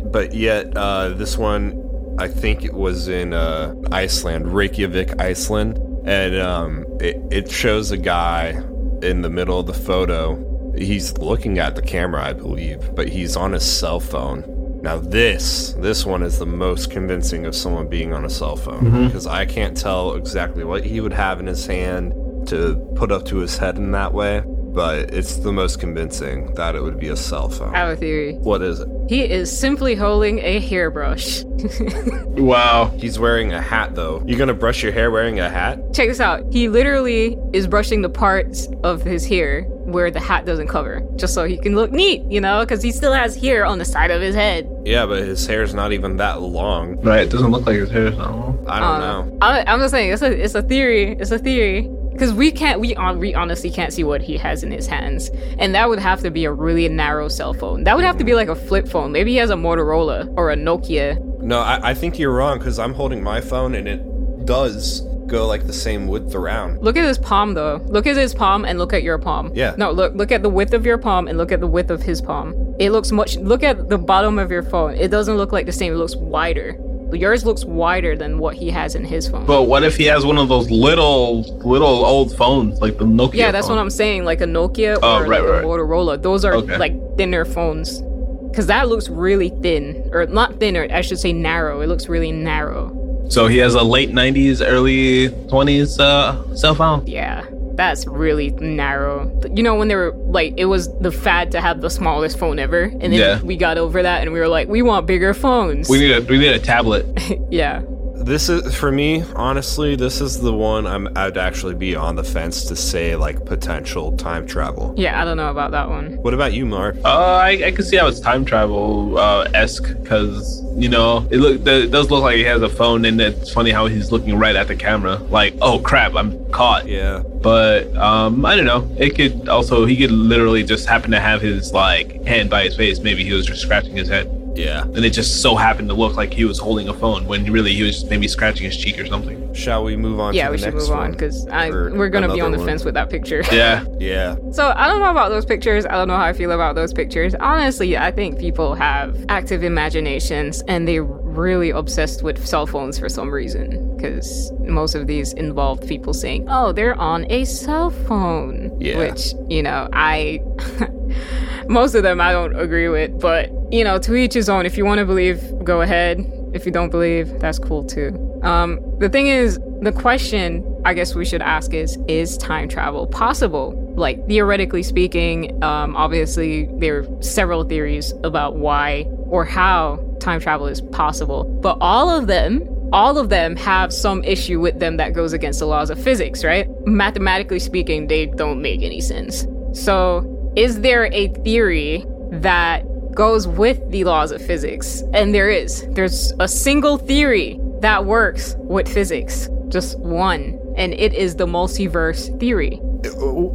But yet, uh, this one, I think it was in uh, Iceland, Reykjavik, Iceland. And um, it, it shows a guy in the middle of the photo. He's looking at the camera, I believe, but he's on his cell phone Now this this one is the most convincing of someone being on a cell phone because I can't tell exactly what he would have in his hand to put up to his head in that way, but it's the most convincing that it would be a cell phone. I have a theory. What is it? He is simply holding a hairbrush. Wow. He's wearing a hat though. You're gonna brush your hair wearing a hat? Check this out. He literally is brushing the parts of his hair where the hat doesn't cover, just so he can look neat, you know, because he still has hair on the side of his head. Yeah, but his hair's not even that long. Right. It doesn't look like his hair is not long. I don't Uh, know. I, I'm just saying, it's a it's a theory. It's a theory. Because we can't, we, on, we honestly can't see what he has in his hands, and that would have to be a really narrow cell phone. That would have to be like a flip phone. Maybe he has a Motorola or a Nokia. No, I, I think you're wrong because I'm holding my phone and it does go like the same width around. Look at his palm though. Look at his palm and look at your palm. Yeah. No, look look at the width of your palm and look at the width of his palm. It looks much look at the bottom of your phone. It doesn't look like the same. It looks wider. Yours looks wider than what he has in his phone. But what if he has one of those little, little old phones, like the Nokia? yeah, that's phone? what I'm saying. Like a Nokia Oh, or right, like right. a Motorola. Those are Okay. like thinner phones. Cause that looks really thin. Or not thinner, I should say narrow. It looks really narrow. So he has a late '90s, early '20s uh, cell phone. Yeah, that's really narrow. You know, when they were like, it was the fad to have the smallest phone ever, and then Yeah. we got over that, and we were like, we want bigger phones. We need a we need a tablet. yeah, This is for me, honestly, this is the one I'm I'd actually be on the fence to say like potential time travel. yeah. I don't know about that one. What about you, Mark? Uh, I, I can see how it's time travel uh, esque because you know it look it does look like he has a phone, and it's funny how he's looking right at the camera, like oh crap, I'm caught. Yeah. But um, I don't know. It could also he could literally just happen to have his like hand by his face. Maybe he was just scratching his head, Yeah. and it just so happened to look like he was holding a phone when really he was maybe scratching his cheek or something. Shall we move on Yeah, to we the should next move on because we're gonna be on the one? fence with that picture. Yeah. Yeah. So I don't know about those pictures. I don't know how I feel about those pictures. Honestly, I think people have active imaginations and they're really obsessed with cell phones for some reason. Because most of these involved people saying, "Oh, they're on a cell phone," Yeah. which you know I. most of them I don't agree with, but you know, to each his own. If you want to believe, go ahead. If you don't believe, that's cool too. Um, the thing is, the question I guess we should ask is: Is time travel possible? Like theoretically speaking, um, obviously there are several theories about why or how time travel is possible, but all of them all of them have some issue with them that goes against the laws of physics, right? Mathematically speaking, they don't make any sense. So, is there a theory that goes with the laws of physics? And there is. There's a single theory that works with physics, just one, and it is the multiverse theory.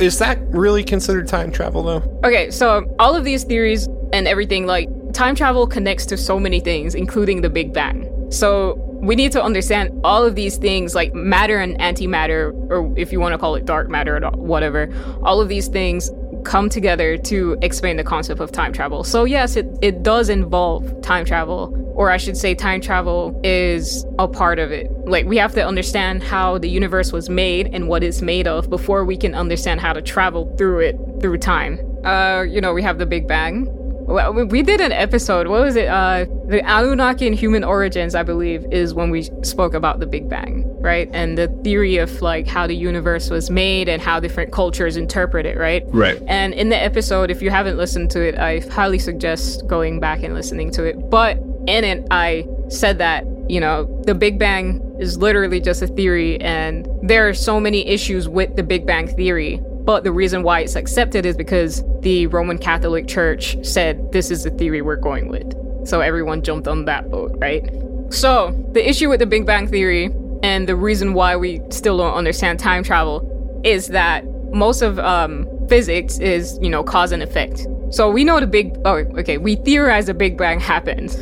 Is that really considered time travel though? Okay, so all of these theories and everything, like time travel connects to so many things, including the Big Bang. So we need to understand all of these things, like matter and antimatter, or if you want to call it dark matter or whatever, all of these things come together to explain the concept of time travel. So yes, it, it does involve time travel, or I should say time travel is a part of it. Like we have to understand how the universe was made and what it's made of before we can understand how to travel through it through time. Uh, you know, we have the Big Bang. Well, we- we did an episode. What was it? Uh, the Anunnaki and human origins, I believe, is when we spoke about the Big Bang, right? And the theory of like how the universe was made and how different cultures interpret it, right? Right. And in the episode, if you haven't listened to it, I highly suggest going back and listening to it. But in it, I said that, you know, the Big Bang is literally just a theory, and there are so many issues with the Big Bang theory. But the reason why it's accepted is because the Roman Catholic Church said this is the theory we're going with. So everyone jumped on that boat, right? So the issue with the Big Bang theory and the reason why we still don't understand time travel is that most of um, physics is, you know, cause and effect. So we know the big, oh, okay, we theorize the Big Bang happened.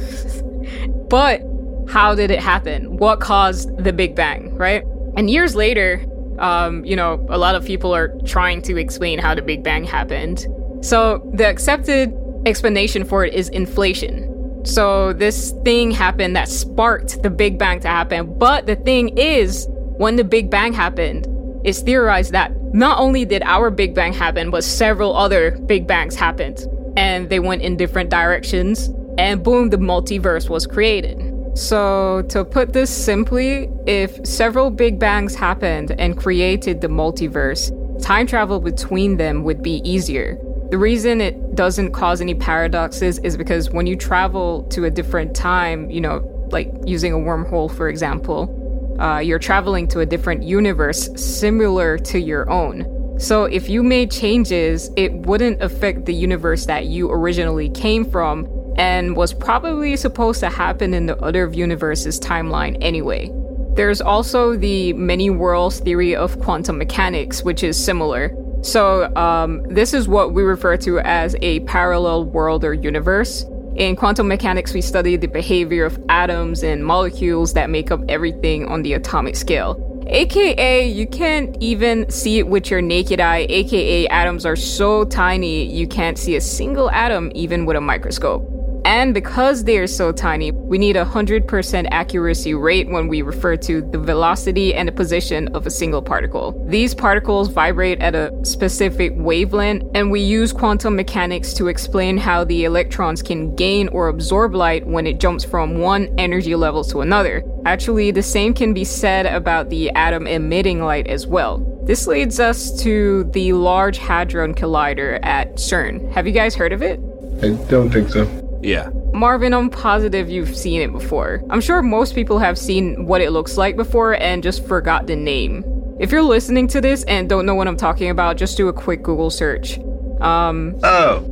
but how did it happen? What caused the Big Bang, right? And years later, um, you know, a lot of people are trying to explain how the Big Bang happened. So the accepted explanation for it is inflation. So this thing happened that sparked the Big Bang to happen. But the thing is, when the Big Bang happened, it's theorized that not only did our Big Bang happen, but several other Big Bangs happened. And they went in different directions. and boom, the multiverse was created. So, to put this simply, if several Big Bangs happened and created the multiverse, time travel between them would be easier. The reason it doesn't cause any paradoxes is because when you travel to a different time, you know, like using a wormhole, for example, uh, you're traveling to a different universe similar to your own. So if you made changes, it wouldn't affect the universe that you originally came from and was probably supposed to happen in the other universe's timeline anyway. There's also the many worlds theory of quantum mechanics, which is similar. So, um, this is what we refer to as a parallel world or universe. In quantum mechanics, we study the behavior of atoms and molecules that make up everything on the atomic scale. AKA, you can't even see it with your naked eye, aka, atoms are so tiny you can't see a single atom even with a microscope. And because they are so tiny, we need a 100% accuracy rate when we refer to the velocity and the position of a single particle. These particles vibrate at a specific wavelength, and we use quantum mechanics to explain how the electrons can gain or absorb light when it jumps from one energy level to another. Actually, the same can be said about the atom emitting light as well. This leads us to the Large Hadron Collider at CERN. Have you guys heard of it? I don't think so. Yeah. Marvin, I'm positive you've seen it before. I'm sure most people have seen what it looks like before and just forgot the name. If you're listening to this and don't know what I'm talking about, just do a quick Google search. Um, Oh,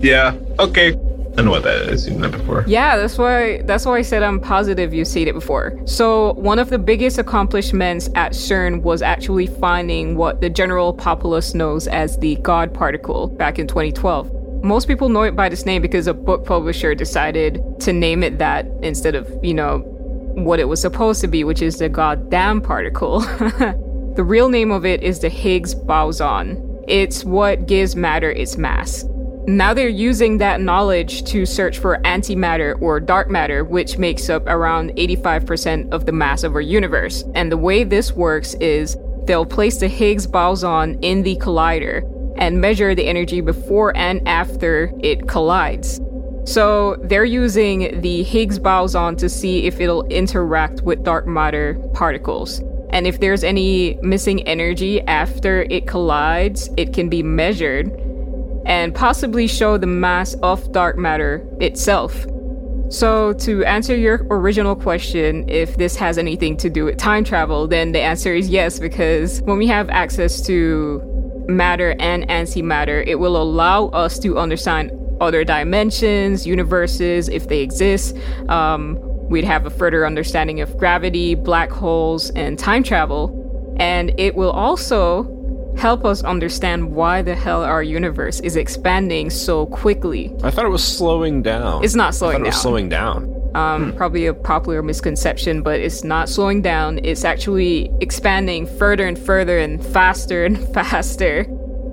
yeah. Okay. I know what that is. I've seen that before. yeah, that's why that's why I said I'm positive you've seen it before. So one of the biggest accomplishments at CERN was actually finding what the general populace knows as the God particle back in 2012. Most people know it by this name because a book publisher decided to name it that instead of, you know, what it was supposed to be, which is the goddamn particle. the real name of it is the Higgs boson. It's what gives matter its mass. Now they're using that knowledge to search for antimatter or dark matter, which makes up around 85% of the mass of our universe. And the way this works is they'll place the Higgs boson in the collider and measure the energy before and after it collides. So they're using the Higgs boson to see if it'll interact with dark matter particles. And if there's any missing energy after it collides, it can be measured and possibly show the mass of dark matter itself. So, to answer your original question, if this has anything to do with time travel, then the answer is yes, because when we have access to matter and antimatter, it will allow us to understand other dimensions, universes, if they exist. Um, we'd have a further understanding of gravity, black holes, and time travel. And it will also help us understand why the hell our universe is expanding so quickly. I thought it was slowing down. It's not slowing down. it was slowing down. Um, Probably a popular misconception, but it's not slowing down. It's actually expanding further and further and faster and faster.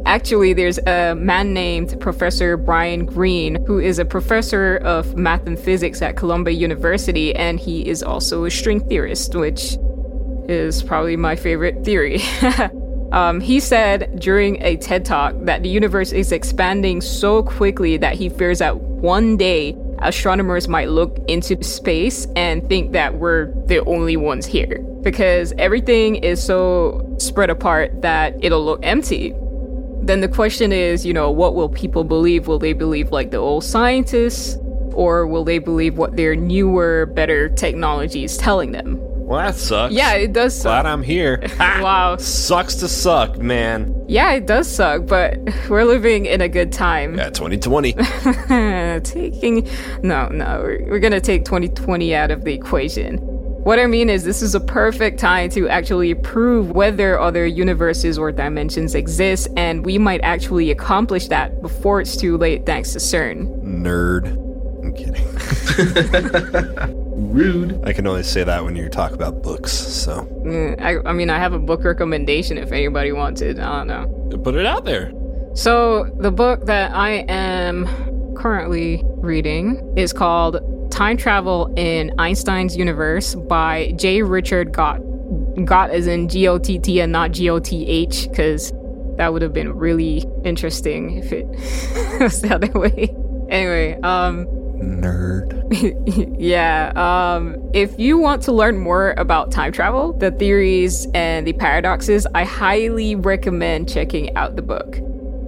Actually, there's a man named Professor Brian Greene, who is a professor of math and physics at Columbia University, and he is also a string theorist, which is probably my favorite theory. um, he said during a TED talk that the universe is expanding so quickly that he fears that one day astronomers might look into space and think that we're the only ones here because everything is so spread apart that it'll look empty. Then the question is, you know, what will people believe? Will they believe like the old scientists? Or will they believe what their newer, better technology is telling them? Well, that sucks. Yeah, it does suck. Glad I'm here. Wow. Sucks to suck, man. Yeah, it does suck, but we're living in a good time. Yeah, 2020. Taking. No, no, we're, we're gonna take 2020 out of the equation. What I mean is, this is a perfect time to actually prove whether other universes or dimensions exist, and we might actually accomplish that before it's too late thanks to CERN. Nerd. I'm kidding. Rude. I can only say that when you talk about books, so. Mm, I, I mean, I have a book recommendation if anybody wants it. I don't know. Put it out there. So, the book that I am currently reading is called Time Travel in Einstein's Universe by J. Richard Gott. Gott is in G O T T and not G O T H, because that would have been really interesting if it was the other way. Anyway, um, Nerd. yeah. Um, if you want to learn more about time travel, the theories, and the paradoxes, I highly recommend checking out the book.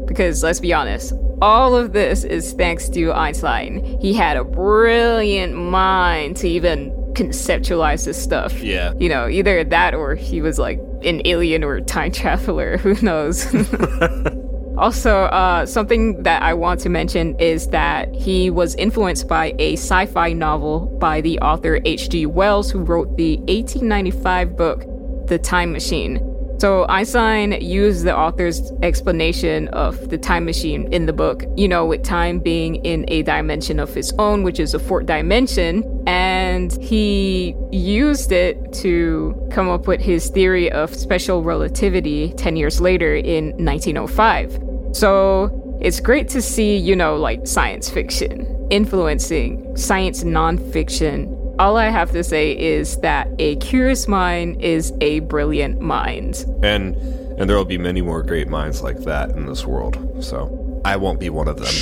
Because let's be honest, all of this is thanks to Einstein. He had a brilliant mind to even conceptualize this stuff. Yeah. You know, either that or he was like an alien or a time traveler. Who knows? Also, uh, something that I want to mention is that he was influenced by a sci fi novel by the author H.G. Wells, who wrote the 1895 book, The Time Machine. So, Einstein used the author's explanation of the time machine in the book, you know, with time being in a dimension of its own, which is a fourth dimension, and he used it to come up with his theory of special relativity 10 years later in 1905. So it's great to see, you know, like science fiction influencing science nonfiction. All I have to say is that a curious mind is a brilliant mind. And and there will be many more great minds like that in this world. So I won't be one of them.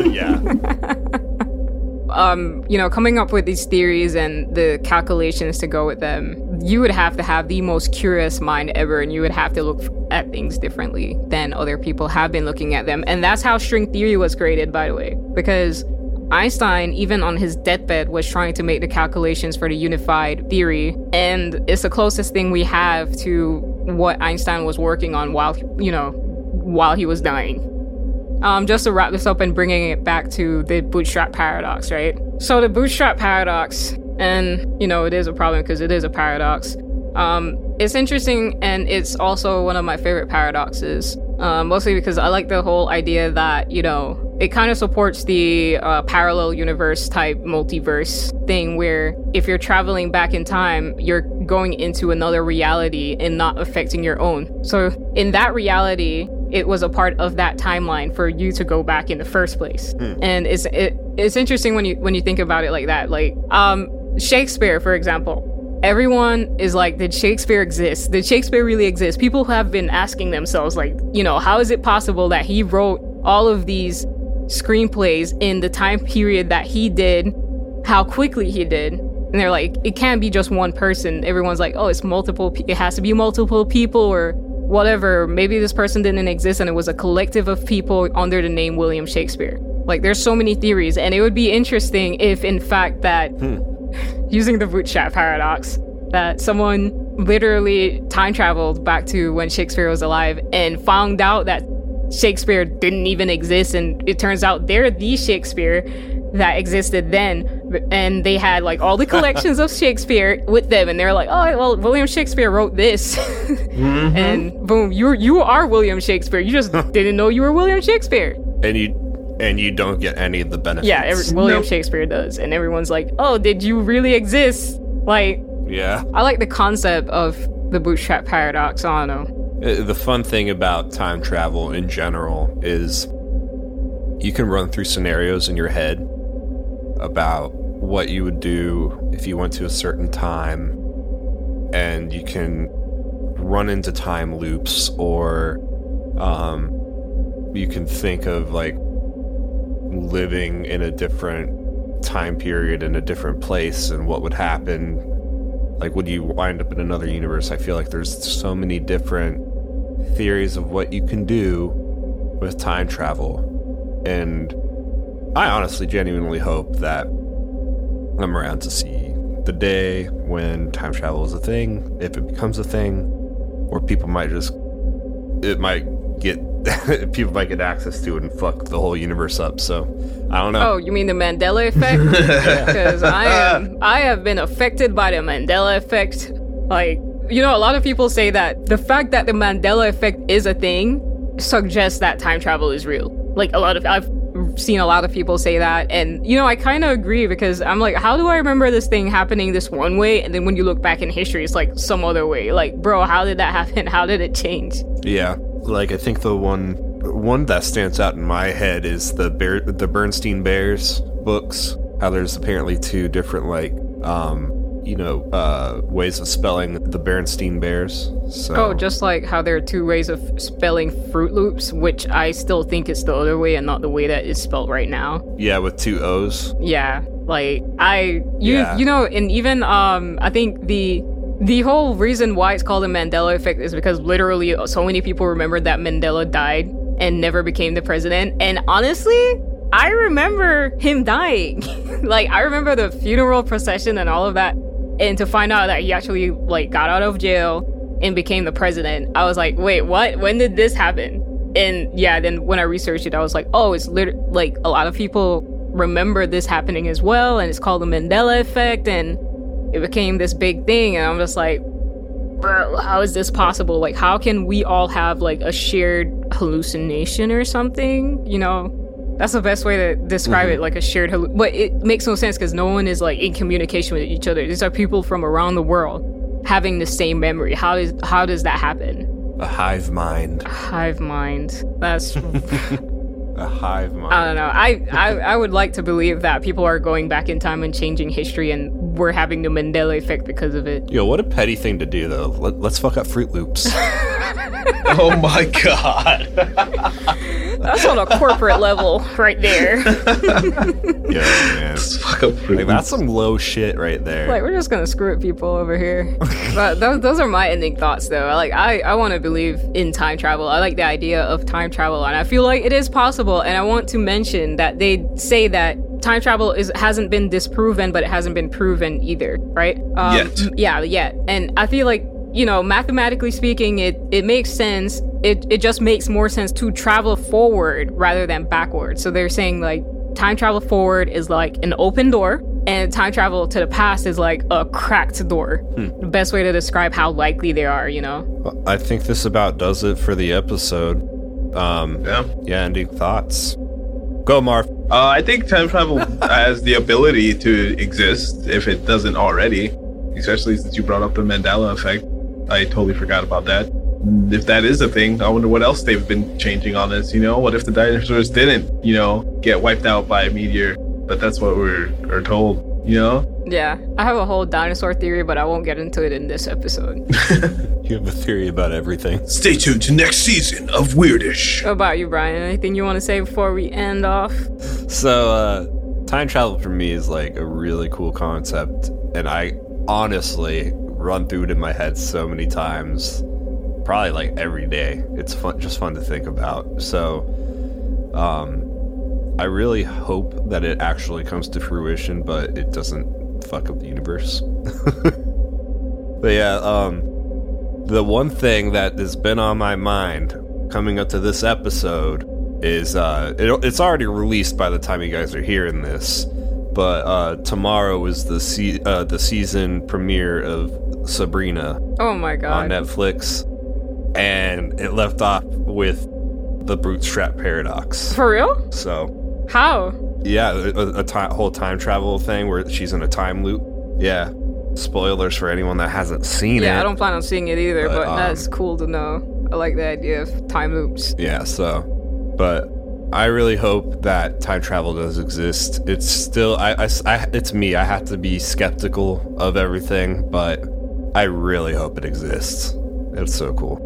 yeah. um, you know, coming up with these theories and the calculations to go with them, you would have to have the most curious mind ever, and you would have to look at things differently than other people have been looking at them. And that's how string theory was created, by the way, because Einstein, even on his deathbed, was trying to make the calculations for the unified theory, and it's the closest thing we have to what Einstein was working on while, you know, while he was dying. Um, just to wrap this up and bringing it back to the bootstrap paradox, right? So the bootstrap paradox, and you know, it is a problem because it is a paradox. Um, it's interesting and it's also one of my favorite paradoxes, uh, mostly because I like the whole idea that, you know, it kind of supports the uh, parallel universe type multiverse thing where if you're traveling back in time, you're going into another reality and not affecting your own. So in that reality, it was a part of that timeline for you to go back in the first place. Mm. And it's it, it's interesting when you when you think about it like that. Like um Shakespeare, for example, everyone is like, did Shakespeare exist? Did Shakespeare really exist? People have been asking themselves, like, you know, how is it possible that he wrote all of these screenplays in the time period that he did, how quickly he did? And they're like, it can't be just one person. Everyone's like, oh, it's multiple, it has to be multiple people or whatever. Maybe this person didn't exist and it was a collective of people under the name William Shakespeare. Like, there's so many theories, and it would be interesting if, in fact, that. Hmm using the bootstrap paradox that someone literally time traveled back to when Shakespeare was alive and found out that Shakespeare didn't even exist and it turns out they're the Shakespeare that existed then and they had like all the collections of Shakespeare with them and they're like oh well William Shakespeare wrote this. Mm-hmm. and boom you you are William Shakespeare. You just didn't know you were William Shakespeare. And you and you don't get any of the benefits. Yeah, every, William nope. Shakespeare does, and everyone's like, "Oh, did you really exist?" Like, yeah, I like the concept of the bootstrap paradox. I don't know. Uh, the fun thing about time travel in general is you can run through scenarios in your head about what you would do if you went to a certain time, and you can run into time loops or um, you can think of like living in a different time period in a different place and what would happen like would you wind up in another universe? I feel like there's so many different theories of what you can do with time travel. And i honestly genuinely hope that i'm around to see the day when time travel is a thing if it becomes a thing or people might just it might get people might get access to it and fuck the whole universe up. So I don't know. Oh, you mean the Mandela effect? Because I am I have been affected by the Mandela effect. Like you know, a lot of people say that the fact that the Mandela effect is a thing suggests that time travel is real. Like a lot of I've seen a lot of people say that and you know i kind of agree because i'm like how do i remember this thing happening this one way and then when you look back in history it's like some other way like bro how did that happen how did it change yeah like I think the one one that stands out in my head is the Bear, the Bernstein Bears books. How there's apparently two different like um, you know, uh, ways of spelling the Bernstein Bears. So, Oh, just like how there are two ways of spelling Fruit Loops, which I still think is the other way and not the way that it's spelled right now. yeah, with two O's. Yeah, like I you Yeah. you know, and even um I think the the whole reason why it's called the Mandela effect is because literally so many people remember that Mandela died and never became the president. And honestly, I remember him dying. like I remember the funeral procession and all of that. And to find out that he actually like got out of jail and became the president, I was like, wait, what? When did this happen? And yeah, then when I researched it, I was like, oh, it's like a lot of people remember this happening as well, and it's called the Mandela effect, and it became this big thing. And I'm just like, bro, how is this possible? Like, how can we all have like a shared hallucination or something? You know, that's the best way to describe it, mm-hmm. like a shared. Hallu- but it makes no sense because no one is like in communication with each other. These are people from around the world having the same memory. How is how does that happen? A hive mind. a Hive mind. That's A hive mind. I don't know. I, I I would like to believe that people are going back in time and changing history, and we're having the Mandela effect because of it. Yo, what a petty thing to do, though. Let, let's fuck up Fruit Loops. Oh my god. That's on a corporate level, right there. Yo, man. Fuck up Like, that's some low shit right there. like we're just gonna screw with people over here. But those, those are my ending thoughts, though. Like I I want to believe in time travel. I like the idea of time travel, and I feel like it is possible. And I want to mention that they say that time travel is hasn't been disproven, but it hasn't been proven either, right? Um, Yet. Yeah, yet. And I feel like you know, mathematically speaking, it it makes sense. It it just makes more sense to travel forward rather than backward. So they're saying like time travel forward is like an open door, and time travel to the past is like a cracked door. The best way to describe how likely they are, you know. I think this about does it for the episode. Um, Yeah. yeah, ending thoughts. Go, Marv. Uh, I think time travel has the ability to exist if it doesn't already, especially since you brought up the Mandela effect. I totally forgot about that. If that is a thing, I wonder what else they've been changing on this. You know, what if the dinosaurs didn't, you know, get wiped out by a meteor? But that's what we're are told. You know, Yeah, I have a whole dinosaur theory, but I won't get into it in this episode. You have a theory about everything. Stay tuned to next season of Weirdish. What about you, Brian? Anything you want to say before we end off? So, uh, time travel for me is like a really cool concept, and I honestly run through it in my head so many times, probably like every day. It's fun, just fun to think about. So, um, I really hope that it actually comes to fruition, but it doesn't fuck up the universe. but yeah, um, the one thing that has been on my mind coming up to this episode is uh, it, it's already released by the time you guys are hearing this, but uh, tomorrow is the se- uh, the season premiere of Sabrina Oh my god! on. Netflix, and it left off with the bootstrap paradox. For real? So How? yeah, a, a whole time travel thing where she's in a time loop. Yeah, spoilers for anyone that hasn't seen Yeah, it. Yeah, I don't plan on seeing it either, But, but, um, that's cool to know. I like the idea of time loops. Yeah, so, but I really hope that time travel does exist. It's still, I, I, I- it's me. I have to be skeptical of everything, but I really hope it exists. It's so cool.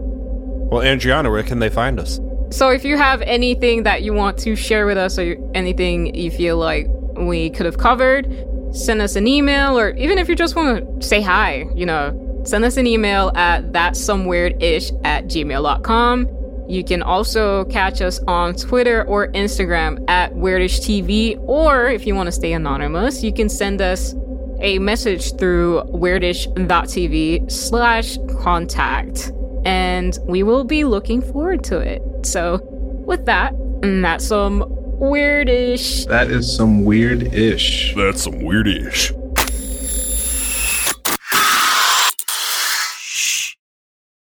Well, Andriana, where can they find us? So if you have anything that you want to share with us or anything you feel like we could have covered, send us an email or even if you just want to say hi, you know, send us an email at thatssomeweirdish at gmail.com. You can also catch us on Twitter or Instagram at WeirdishTV, or if you want to stay anonymous, you can send us a message through weirdish.tv slash contact and we will be looking forward to it. So, with that, and that's some weirdish. That is some weird ish. That's some weirdish.